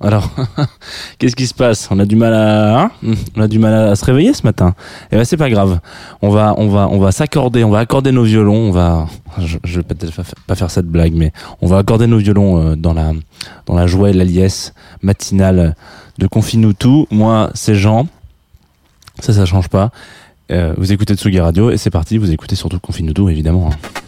alors, qu'est-ce qui se passe? On a du mal à, hein? On a du mal à se réveiller ce matin. Et ben c'est pas grave. On va, on va, on va s'accorder, on va accorder nos violons. On va, je, vais peut-être pas faire cette blague, mais on va accorder nos violons euh, dans la, dans la joie et la liesse matinale de Confine-nous tout. Moi, c'est Jean. Ça, ça change pas. Euh, vous écoutez Tsugi Radio et c'est parti. Vous écoutez surtout Confine-nous tout, évidemment. hein.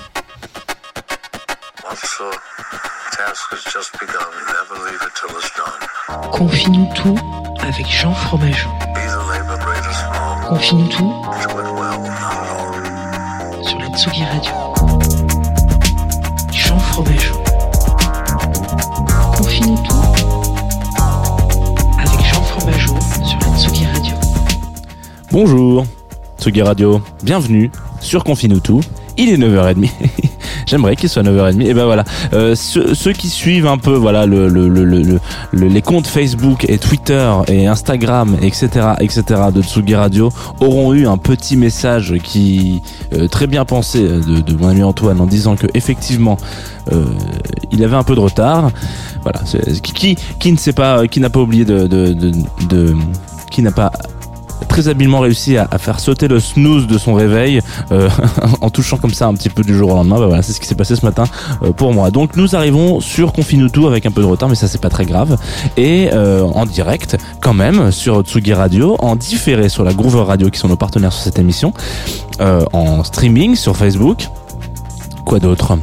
Confie-nous tout avec Jean Fromageau. Confie-nous tout sur la Tsugi Radio. Jean Fromageau. Confie-nous tout avec Jean Fromageau sur la Tsugi Radio. Bonjour, Tsugi Radio, bienvenue sur Confine tout. Il est 9h30. J'aimerais qu'il soit 9h30. Et ben voilà, Euh, ceux, qui suivent un peu voilà le, le, le, le- le- les comptes Facebook et Twitter et Instagram, etc., etc. de Tsugi Radio auront eu un petit message qui euh, très bien pensé de, de mon ami Antoine en disant que effectivement euh, il avait un peu de retard. Voilà, qui, qui, ne sait pas, qui n'a pas oublié de, de- qui n'a pas très habilement réussi à, faire sauter le snooze de son réveil euh, en touchant comme ça un petit peu du jour au lendemain. Bah voilà, c'est ce qui s'est passé ce matin euh, pour moi. Donc nous arrivons sur Confine tout avec un peu de retard, mais ça c'est pas très grave. Et euh, en direct quand même sur Tsugi Radio, en différé sur la Groover Radio qui sont nos partenaires sur cette émission, en streaming sur Facebook. Quoi d'autre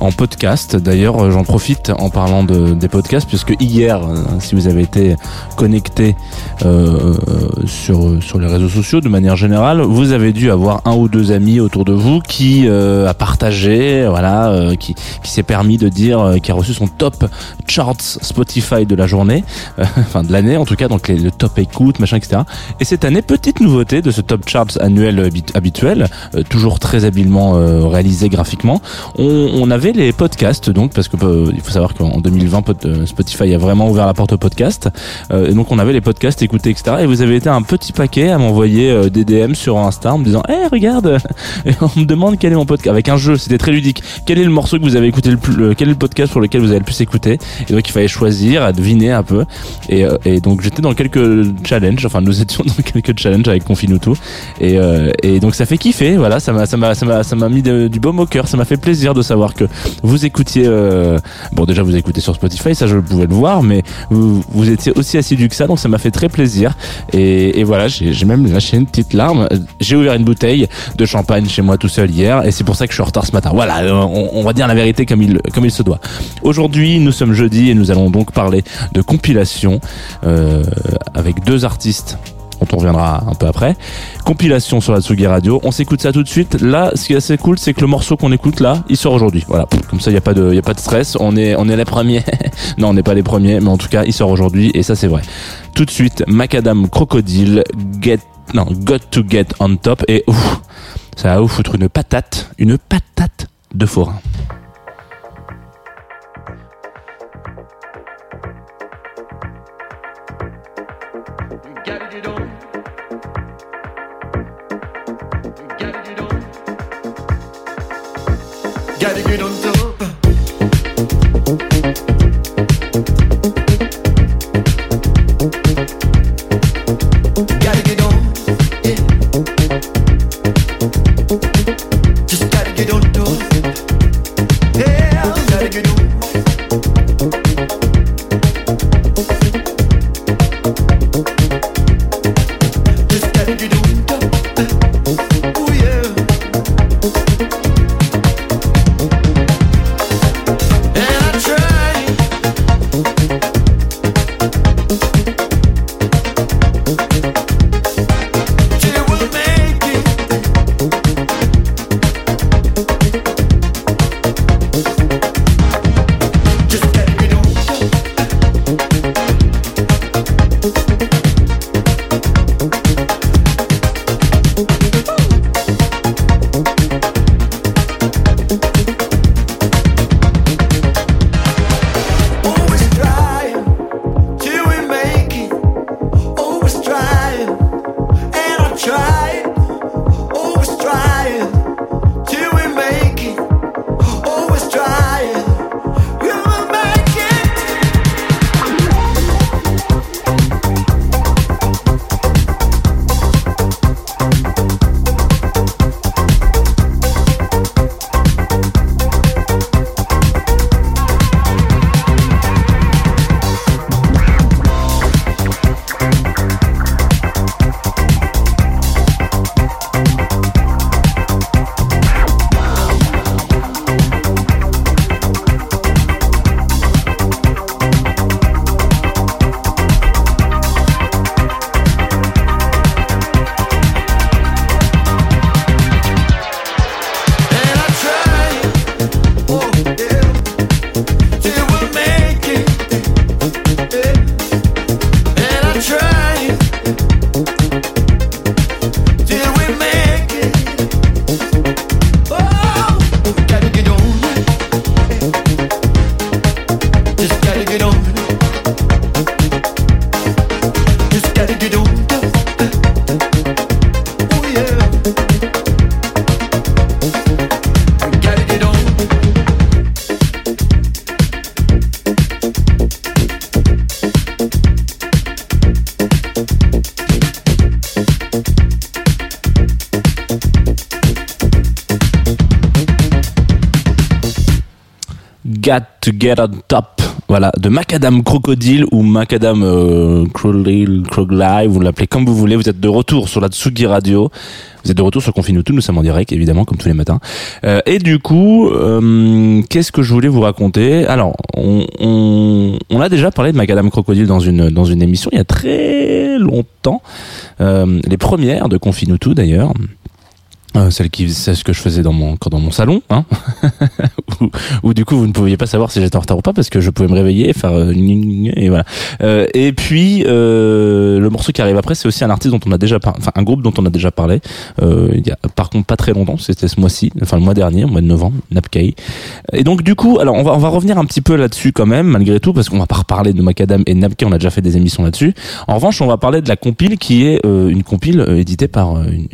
En podcast, d'ailleurs, euh, j'en profite en parlant de, des podcasts, puisque hier, euh, si vous avez été connecté euh, sur, sur les réseaux sociaux de manière générale, vous avez dû avoir un ou deux amis autour de vous qui a partagé, voilà, qui, qui s'est permis de dire, qui a reçu son top charts Spotify de la journée, enfin de l'année en tout cas, donc les, le top écoute, machin, etc. Et cette année, petite nouveauté de ce top charts annuel habi- habituel, toujours très habilement réalisé graphiquement, on, avait les podcasts donc parce que euh, il faut savoir qu'en 2020 pod- euh, Spotify a vraiment ouvert la porte aux podcasts euh, et donc on avait les podcasts écoutés etc et vous avez été un petit paquet à m'envoyer euh, des DM sur Insta en me disant hé regarde. Et on me demande quel est mon podcast avec un jeu c'était très ludique. Quel est le morceau que vous avez écouté le plus quel est le podcast sur lequel vous avez le plus écouté? Et donc il fallait choisir à deviner un peu. Et, donc j'étais dans quelques challenges enfin nous étions dans quelques challenges avec Confinuto et, et donc ça fait kiffer voilà ça m'a ça m'a ça m'a ça m'a mis du baume au cœur ça m'a fait plaisir de savoir que vous écoutiez euh, bon déjà vous écoutez sur Spotify ça je pouvais le voir mais vous, vous étiez aussi assidu que ça donc ça m'a fait très plaisir. Et, voilà j'ai même lâché une petite larme. J'ai ouvert une bouteille de champagne chez moi tout seul hier et c'est pour ça que je suis en retard ce matin. Voilà euh, on, va dire la vérité comme il comme il se doit. Aujourd'hui nous sommes jeudi et nous allons donc parler de compilation euh, avec deux artistes dont on reviendra un peu après. Compilation sur la Tsugi Radio. On s'écoute ça tout de suite. Là, ce qui est assez cool, c'est que le morceau qu'on écoute là, il sort aujourd'hui. Voilà. Comme ça, il y a pas de, stress. On est, on les premiers. non, on n'est pas les premiers, mais en tout cas, il sort aujourd'hui et ça, c'est vrai. Tout de suite, Macadam Crocodile, Get, non, Got to Get on Top et ouf, ça va vous foutre une patate, une patate de forain. Gotta get on top. To Get on Top. Voilà, de Macadam Crocodile ou Macadam euh, Crocodile, vous l'appelez comme vous voulez. Vous êtes de retour sur la Tsugi Radio. Vous êtes de retour sur Confine tout. Nous sommes en direct, évidemment, comme tous les matins. Euh, et du coup, euh, qu'est-ce que je voulais vous raconter? Alors, on, on, on, a déjà parlé de Macadam Crocodile dans une dans une émission il y a très longtemps. Euh, les premières de Confine tout, d'ailleurs. Euh, celle qui c'est ce que je faisais dans mon dans mon salon hein. Où, où, du coup vous ne pouviez pas savoir si j'étais en retard ou pas parce que je pouvais me réveiller faire euh, et voilà. Euh, et puis euh, le morceau qui arrive après c'est aussi un artiste dont on a déjà parlé enfin un groupe dont on a déjà parlé euh, il y a par contre pas très longtemps c'était ce mois-ci enfin le mois dernier au mois de novembre Napkei et donc du coup alors on va on va revenir un petit peu là-dessus quand même malgré tout parce qu'on va pas reparler de Macadam et Napkei on a déjà fait des émissions là-dessus. En revanche on va parler de la compile qui est une compile éditée par une,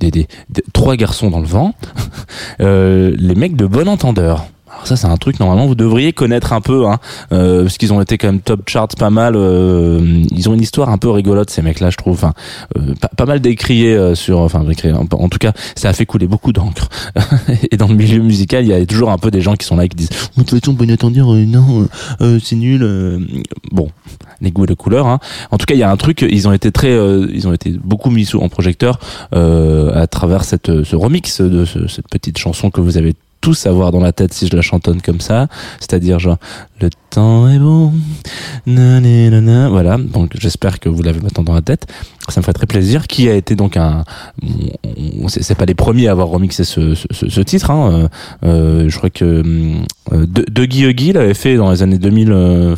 des, des, des trois garçons dans le vent, euh, les mecs de bon entendeur. Alors ça c'est un truc normalement vous devriez connaître un peu hein, euh, parce qu'ils ont été quand même top charts pas mal euh, ils ont une histoire un peu rigolote ces mecs là je trouve. Enfin euh, pas, mal décriés euh, sur enfin décriés, en, tout cas ça a fait couler beaucoup d'encre. Et dans le milieu musical il y a toujours un peu des gens qui sont là et qui disent de toute façon bon attendeur non c'est nul bon les goûts et les couleurs hein. en tout cas il y a un truc ils ont été très ils ont été beaucoup mis sous en projecteur à travers cette ce remix de ce, cette petite chanson que vous avez tous avoir dans la tête si je la chantonne comme ça, c'est-à-dire genre le temps est nanana, voilà. Donc j'espère que vous l'avez maintenant dans la tête. Ça me ferait très plaisir. Qui a été donc un, c'est pas les premiers à avoir remixé ce, titre. Hein. Euh, je crois que euh, de, de l'avait fait dans les années 2000, euh,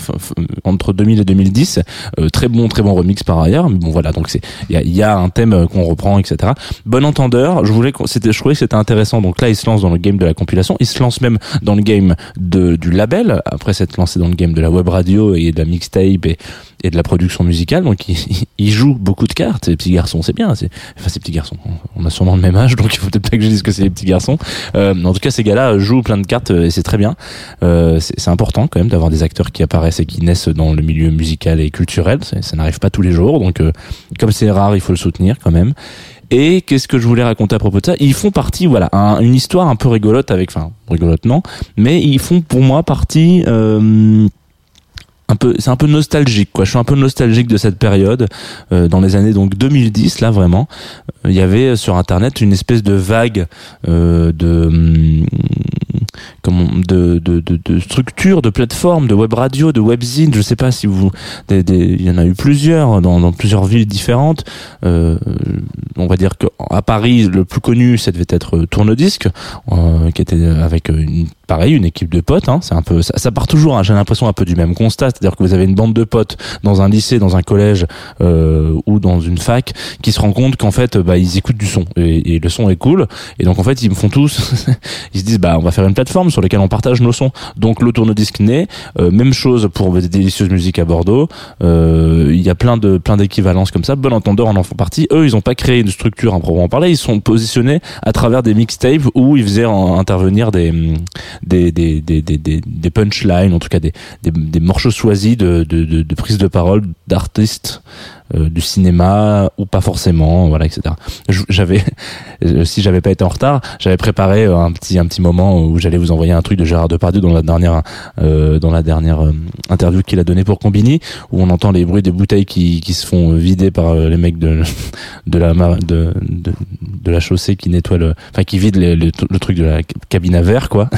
entre 2000 et 2010. Euh, très bon, très bon remix par ailleurs. Bon voilà, donc il y a, y a, un thème qu'on reprend, etc. Bon entendeur. Je voulais, je trouvais que c'était intéressant. Donc là, il se lance dans le game de la compilation. Il se lance même dans le game de, du label après s'être lancé dans le game de la web radio et de la mixtape et, de la production musicale. Donc il, il joue beaucoup de cartes. Ces petits garçons, c'est bien. Enfin ces petits garçons. On a sûrement le même âge, donc il faut peut-être pas que je dise que c'est les petits garçons. Euh, en tout cas, ces gars-là jouent plein de cartes et c'est très bien. Euh, c'est important quand même d'avoir des acteurs qui apparaissent et qui naissent dans le milieu musical et culturel. Ça, n'arrive pas tous les jours, donc euh, comme c'est rare, il faut le soutenir quand même. Et qu'est-ce que je voulais raconter à propos de ça? Ils font partie, voilà, un- une histoire un peu rigolote avec, enfin rigolote non, mais ils font pour moi partie. euh, un peu c'est un peu nostalgique quoi je suis un peu nostalgique de cette période euh, dans les années donc 2010 là vraiment Euh, il y avait sur internet une espèce de vague euh, de hum, de, de, de, de structures de plateformes de web radio de webzine je sais pas si vous des, des- il y en a eu plusieurs dans, dans plusieurs villes différentes. Euh, on va dire que à Paris le plus connu ça devait être Tourne-Disque euh, qui était avec une pareil une équipe de potes hein, c'est un peu ça, ça part toujours hein, j'ai l'impression un peu du même constat c'est-à-dire que vous avez une bande de potes dans un lycée dans un collège euh, ou dans une fac qui se rend compte qu'en fait bah ils écoutent du son et, et le son est cool et donc en fait ils me font tous ils se disent bah on va faire une plateforme sur laquelle on partage nos sons. Donc le tourne-disque naît Euh, même chose pour des délicieuses musiques à Bordeaux Euh, il y a plein de plein d'équivalences comme ça. Bon entendeur en en font partie. Eux ils ont pas créé une structure à proprement parler ils sont positionnés à travers des mixtapes où ils faisaient en- intervenir des des des des des, des, punchlines en tout cas des des, des morceaux choisis de de de, de prise de parole d'artistes euh, du cinéma ou pas forcément voilà etc j'avais euh, si j'avais pas été en retard j'avais préparé euh, un petit un petit moment où j'allais vous envoyer un truc de Gérard Depardieu dans la dernière euh, dans la dernière euh, interview qu'il a donnée pour Combini où on entend les bruits des bouteilles qui qui se font vider par les mecs de de la de de, de la chaussée qui nettoie le enfin qui vide le, le truc de la cabine à verre quoi.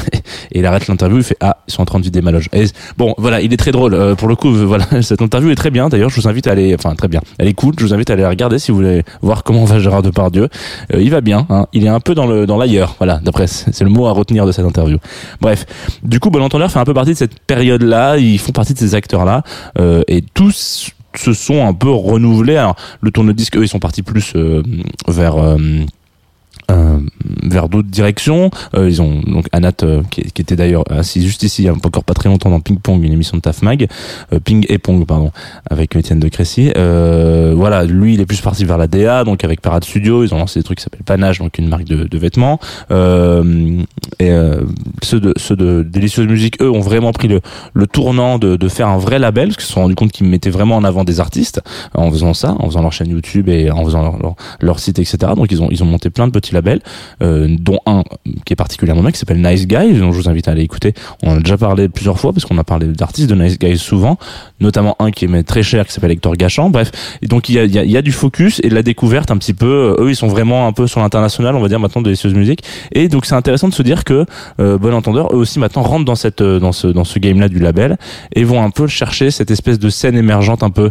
Et il arrête l'interview il fait ah ils sont en train de vider ma loge. Bon voilà il est très drôle pour le coup voilà cette interview est très bien. D'ailleurs je vous invite à aller enfin très bien elle est cool je vous invite à aller la regarder si vous voulez voir comment va Gérard Depardieu. Euh, il va bien hein. il est un peu dans le dans l'ailleurs voilà d'après c'est le mot à retenir de cette interview. Bref du coup Bon Entendeur fait un peu partie de cette période là ils font partie de ces acteurs là et tous se sont un peu renouvelés. Alors le tourne-disque eux ils sont partis plus euh, vers euh, vers d'autres directions. Euh, ils ont donc Anat euh, qui, était d'ailleurs assis juste ici il y encore pas très longtemps dans Ping Pong, une émission de Taf Mag, Ping et Pong pardon, avec Étienne de Crécy. Voilà, lui il est plus parti vers la DA, donc avec Parade Studio, ils ont lancé des trucs qui s'appellent Panache, donc une marque de, vêtements. Et ceux de ceux de Délicieuse Musique, eux, ont vraiment pris le, tournant de, faire un vrai label, parce qu'ils se sont rendus compte qu'ils mettaient vraiment en avant des artistes en faisant ça, en faisant leur chaîne YouTube et en faisant leur, leur, leur site, etc. Donc ils ont ils ont monté plein de petits labels, euh, dont un qui est particulièrement bien, qui s'appelle Nice Guys, dont je vous invite à aller écouter. On a déjà parlé plusieurs fois, parce qu'on a parlé d'artistes de Nice Guys souvent, notamment un qui est très cher, qui s'appelle Hector Gachant. Bref, et donc il y a, du focus et de la découverte un petit peu. Eux, ils sont vraiment un peu sur l'international, on va dire maintenant de délicieuse musique. Et donc c'est intéressant de se dire que euh, Bon Entendeur, eux aussi maintenant rentrent dans cette dans ce dans ce game là du label et vont un peu chercher cette espèce de scène émergente un peu euh,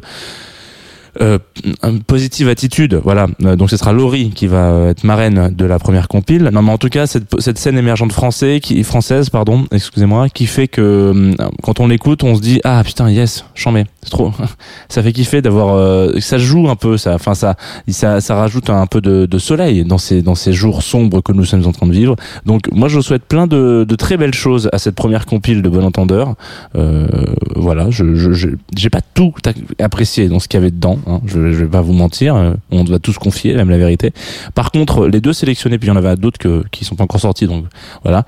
une positive attitude, voilà. Euh, Donc ce sera Laurie qui va être marraine de la première compile. Non, mais en tout cas cette, cette scène émergente française, qui française, pardon, excusez-moi, qui fait que euh, quand on l'écoute, on se dit ah putain yes, chambé, c'est trop, ça fait kiffer d'avoir, euh, ça joue un peu, ça, enfin ça, ça, ça rajoute un peu de, de soleil dans ces dans ces jours sombres que nous sommes en train de vivre. Donc moi je souhaite plein de, de très belles choses à cette première compile de Bon Entendeur. Euh, voilà, je je j'ai pas tout apprécié dans ce qu'il y avait dedans. Hein, je, je vais pas vous mentir, euh, on va tous confier, même la vérité. Par contre, les deux sélectionnés, puis il y en avait d'autres que, qui sont pas encore sortis, donc voilà.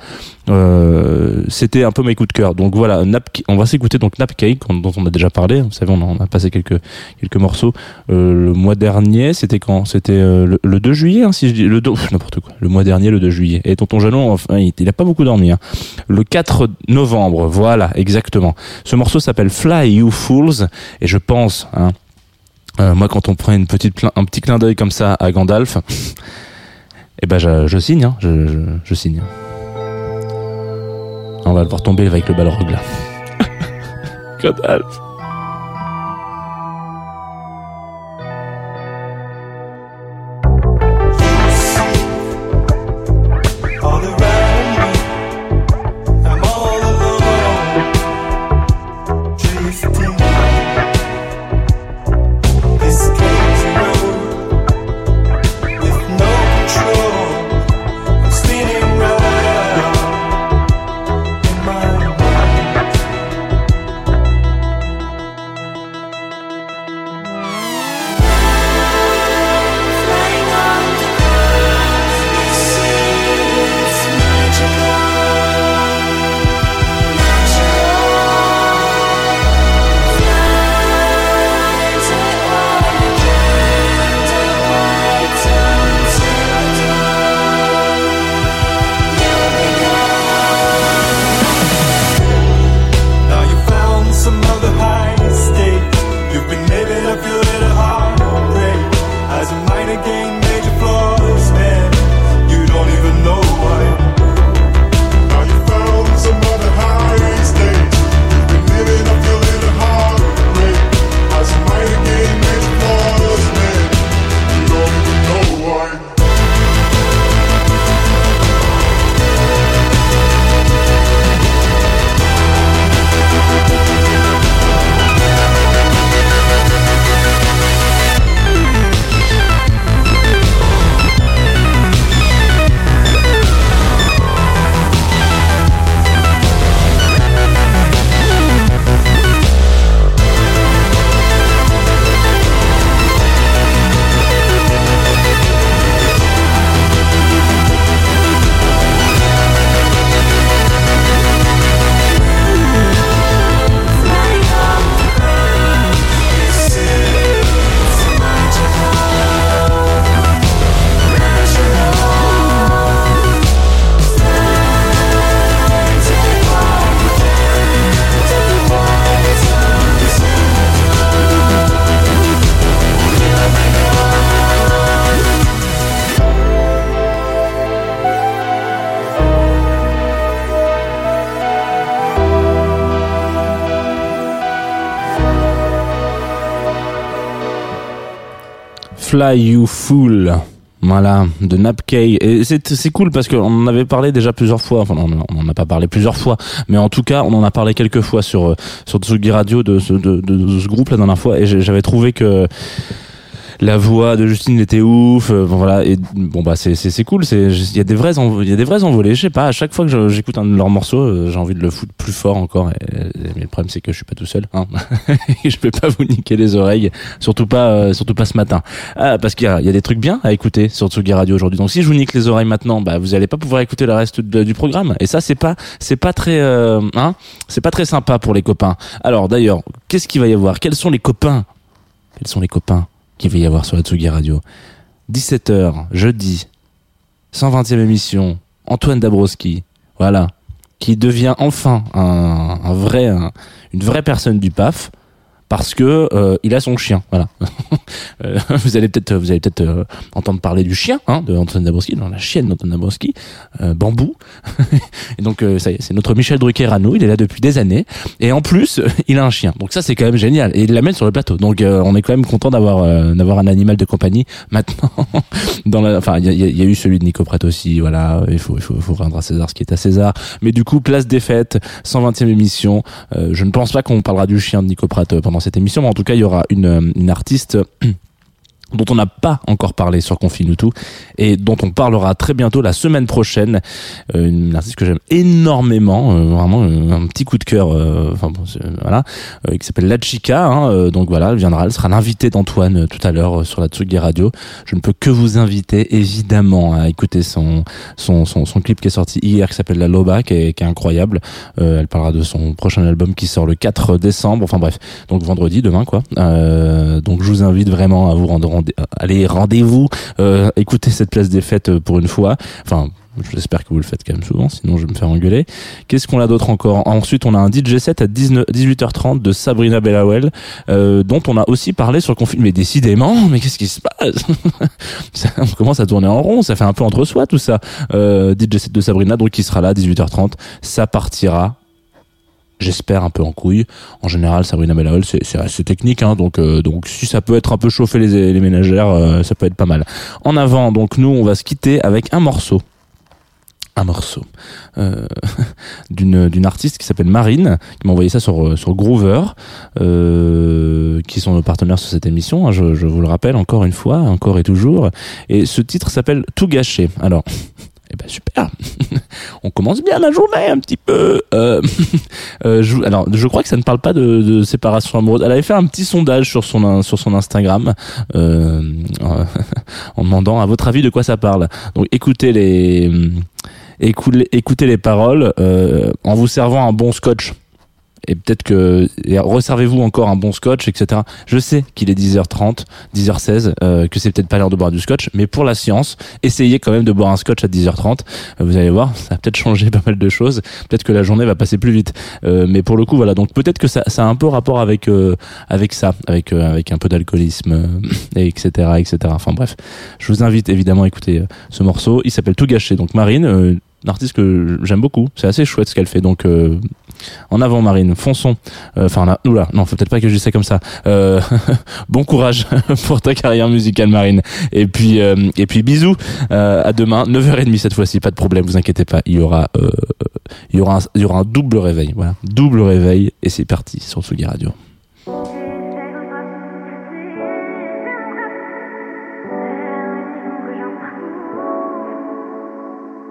Euh, c'était un peu mes coups de cœur. Donc voilà, Nap, on va s'écouter donc Napcake dont on a déjà parlé. Vous savez, on en a passé quelques quelques morceaux euh, le mois dernier. C'était quand? C'était euh, le, le, 2 juillet, hein, si je dis le 2 n'importe quoi. Le mois dernier, le 2 juillet. Et Tonton Jalon, enfin, il, il a pas beaucoup dormi. Hein. Le 4 novembre, voilà, exactement. Ce morceau s'appelle Fly You Fools, et je pense. Hein, moi, quand on prend une petite, un petit clin d'œil comme ça à Gandalf, eh ben, je, je signe, hein, je, je, je, signe. On va le voir tomber avec le balrog là. Gandalf. Fly You Fool. Voilà, de Napkey. Et c'est cool parce qu'on en avait parlé déjà plusieurs fois. Enfin, on on en a pas parlé plusieurs fois, mais en tout cas, on en a parlé quelques fois sur euh, sur Tsugi Radio de ce de, de- de ce groupe la dernière fois. Et j'avais trouvé que la voix de Justine était ouf euh, bon, voilà et bon bah c'est c'est cool c'est il y a des vrais il y a des vrais envolées je sais pas à chaque fois que j'écoute un de leurs morceaux euh, j'ai envie de le foutre plus fort encore mais le problème c'est que je suis pas tout seul hein. Je peux pas vous niquer les oreilles surtout pas euh, surtout pas ce matin. Ah, parce qu'il y a, il y a des trucs bien à écouter sur Tsugi Radio aujourd'hui. Donc si je vous nique les oreilles maintenant bah vous allez pas pouvoir écouter le reste du programme. Et ça c'est pas c'est pas très hein c'est pas très sympa pour les copains. Alors d'ailleurs qu'est-ce qu'il va y avoir? Quels sont les copains? Quels sont les copains? Qu'il va y avoir sur la Tsugi Radio. 17h, jeudi, 120e émission, Antoine Dabrowski, voilà, qui devient enfin un, vrai, un- une vraie personne du PAF, parce que euh, il a son chien, voilà. Euh, vous allez peut-être, vous allez peut-être euh, entendre parler du chien hein, de Antoine Dabrowski, dans la chienne d'Antoine Dabrowski, euh, Bambou. et donc euh, ça y est, c'est notre Michel Drucker à nous. Il est là depuis des années, et en plus, il a un chien. Donc ça, c'est quand même génial. Et il l'amène sur le plateau. Donc euh, on est quand même content d'avoir d'avoir un animal de compagnie maintenant. dans la, enfin, il y y a- eu celui de Nico Pratt aussi. Voilà, il faut il faut, faut rendre à César ce qui est à César. Mais du coup, place des fêtes, 120e émission. Je ne pense pas qu'on parlera du chien de Nico Pratt pendant cette émission, mais en tout cas, il y aura une euh, une artiste. dont on n'a pas encore parlé sur Confine tout et dont on parlera très bientôt la semaine prochaine. Euh, une artiste que j'aime énormément euh, vraiment euh, un petit coup de cœur euh, enfin bon, c'est- voilà euh, qui s'appelle La Chica hein, euh, donc voilà elle viendra elle sera l'invitée d'Antoine euh, tout à l'heure euh, sur la Tsugi Radio. Je ne peux que vous inviter évidemment à écouter son son, son, clip qui est sorti hier qui s'appelle La Loba qui est, qui est incroyable. Euh, elle parlera de son prochain album qui sort le 4 décembre enfin bref donc vendredi demain quoi. Euh, donc je vous invite vraiment à vous rendre allez rendez-vous euh, écoutez cette place des fêtes euh, pour une fois enfin J'espère que vous le faites quand même souvent, sinon je vais me faire engueuler. Qu'est-ce qu'on a d'autre encore? Ensuite, on a un DJ set à 19 18h30 de Sabrina Bellawell, euh, dont on a aussi parlé sur le conflit. Mais décidément, mais qu'est-ce qui se passe? Ça- On commence à tourner en rond, ça fait un peu entre soi tout ça. Euh, DJ set de Sabrina, donc qui sera là à 18h30. Ça partira j'espère un peu en couille. En général, Sabrina c'est c'est assez technique, hein, donc euh, donc si ça peut être un peu chauffer les, les ménagères, euh, ça peut être pas mal. En avant, donc nous, on va se quitter avec un morceau. Un morceau euh, d'une d'une artiste qui s'appelle Marine, qui m'a envoyé ça sur euh, sur Groover, euh, qui sont nos partenaires sur cette émission. hein, je, je vous le rappelle encore une fois, encore et toujours. Et ce titre s'appelle Tout gâché. Alors. Eh ben super, on commence bien la journée un petit peu. Euh, euh, je, alors je crois que ça ne parle pas de, séparation amoureuse. Elle avait fait un petit sondage sur son sur son Instagram euh, en demandant à votre avis de quoi ça parle? Donc écoutez les écoutez, écoutez les paroles en vous servant un bon scotch. Et peut-être que et reservez-vous encore un bon scotch, etc. Je sais qu'il est 10h30, 10h16, euh, que c'est peut-être pas l'heure de boire du scotch, mais pour la science, essayez quand même de boire un scotch à 10h30. Euh, Vous allez voir, ça va peut-être changer pas mal de choses. Peut-être que la journée va passer plus vite. Euh, mais pour le coup, voilà. Donc peut-être que ça, ça a un peu rapport avec euh, avec ça, avec euh, avec un peu d'alcoolisme, euh, et etc., etc. Enfin bref, je vous invite évidemment à écouter euh, ce morceau. Il s'appelle Tout gâché. Donc Marine, euh, une artiste que j'aime beaucoup. C'est assez chouette ce qu'elle fait. Donc euh, en avant Marine, fonçons. Euh, Enfin là, oula, non, faut peut-être pas que je ça comme ça. Euh, bon courage pour ta carrière musicale Marine. Et puis euh, et puis bisous. Euh, à demain, 9h30 cette fois-ci, pas de problème, vous inquiétez pas. Il y aura euh, il y aura un, il y aura un double réveil, voilà, double réveil et c'est parti sur Tsugi Radio.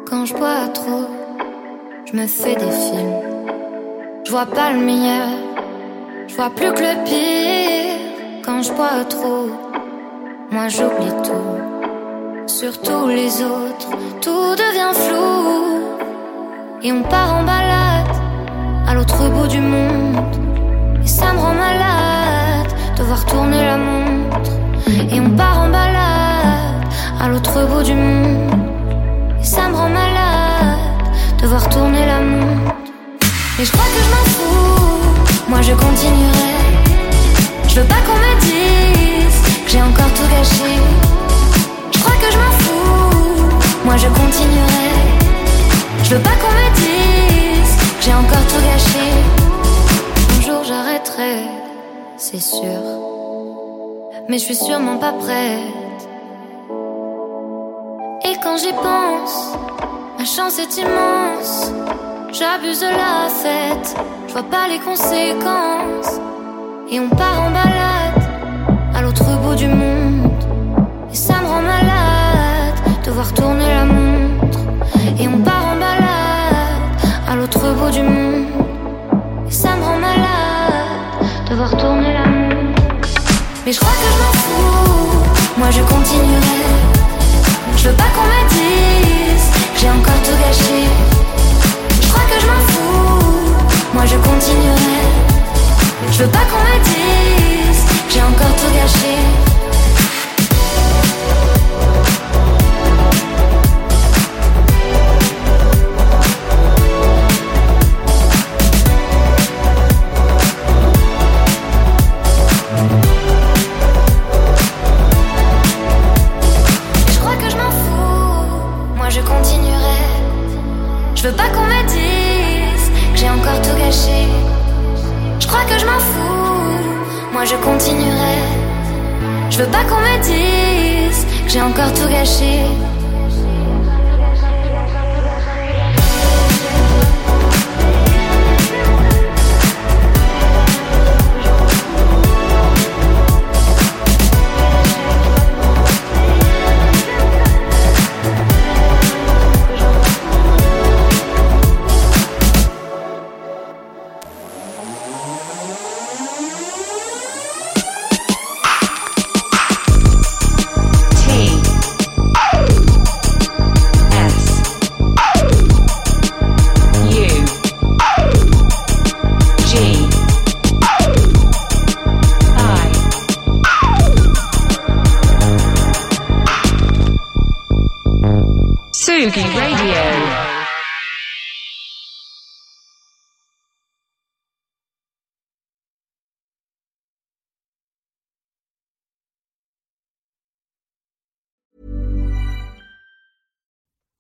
Quand je bois trop, je me fais des films. Vois pas le meilleur, je vois plus que le pire. Quand je bois trop, moi j'oublie tout. Surtout les autres, tout devient flou. Et on part en balade à l'autre bout du monde. Et ça me rend malade de voir tourner la montre. Et on part en balade à l'autre bout du monde. Et ça me rend malade de voir tourner la montre. Et je crois que je m'en fous, moi je continuerai. Je veux pas qu'on me dise j'ai encore tout gâché. Je crois que je m'en fous, moi je continuerai. Je veux pas qu'on me dise j'ai encore tout gâché. Un jour j'arrêterai, c'est sûr. Mais je suis sûrement pas prête quand j'y pense, ma chance est immense. J'abuse de la fête, je vois pas les conséquences. Et on part en balade à l'autre bout du monde. Et ça me rend malade de voir tourner la montre. Et on part en balade à l'autre bout du monde. Et ça me rend malade de voir tourner la montre. Mais je crois que je m'en fous, moi je continuerai. Je veux pas qu'on me dise j'ai encore tout gâché. Je m'en fous, moi je continuerai. Je veux pas qu'on me dise j'ai encore tout gâché. Encore tout gâché.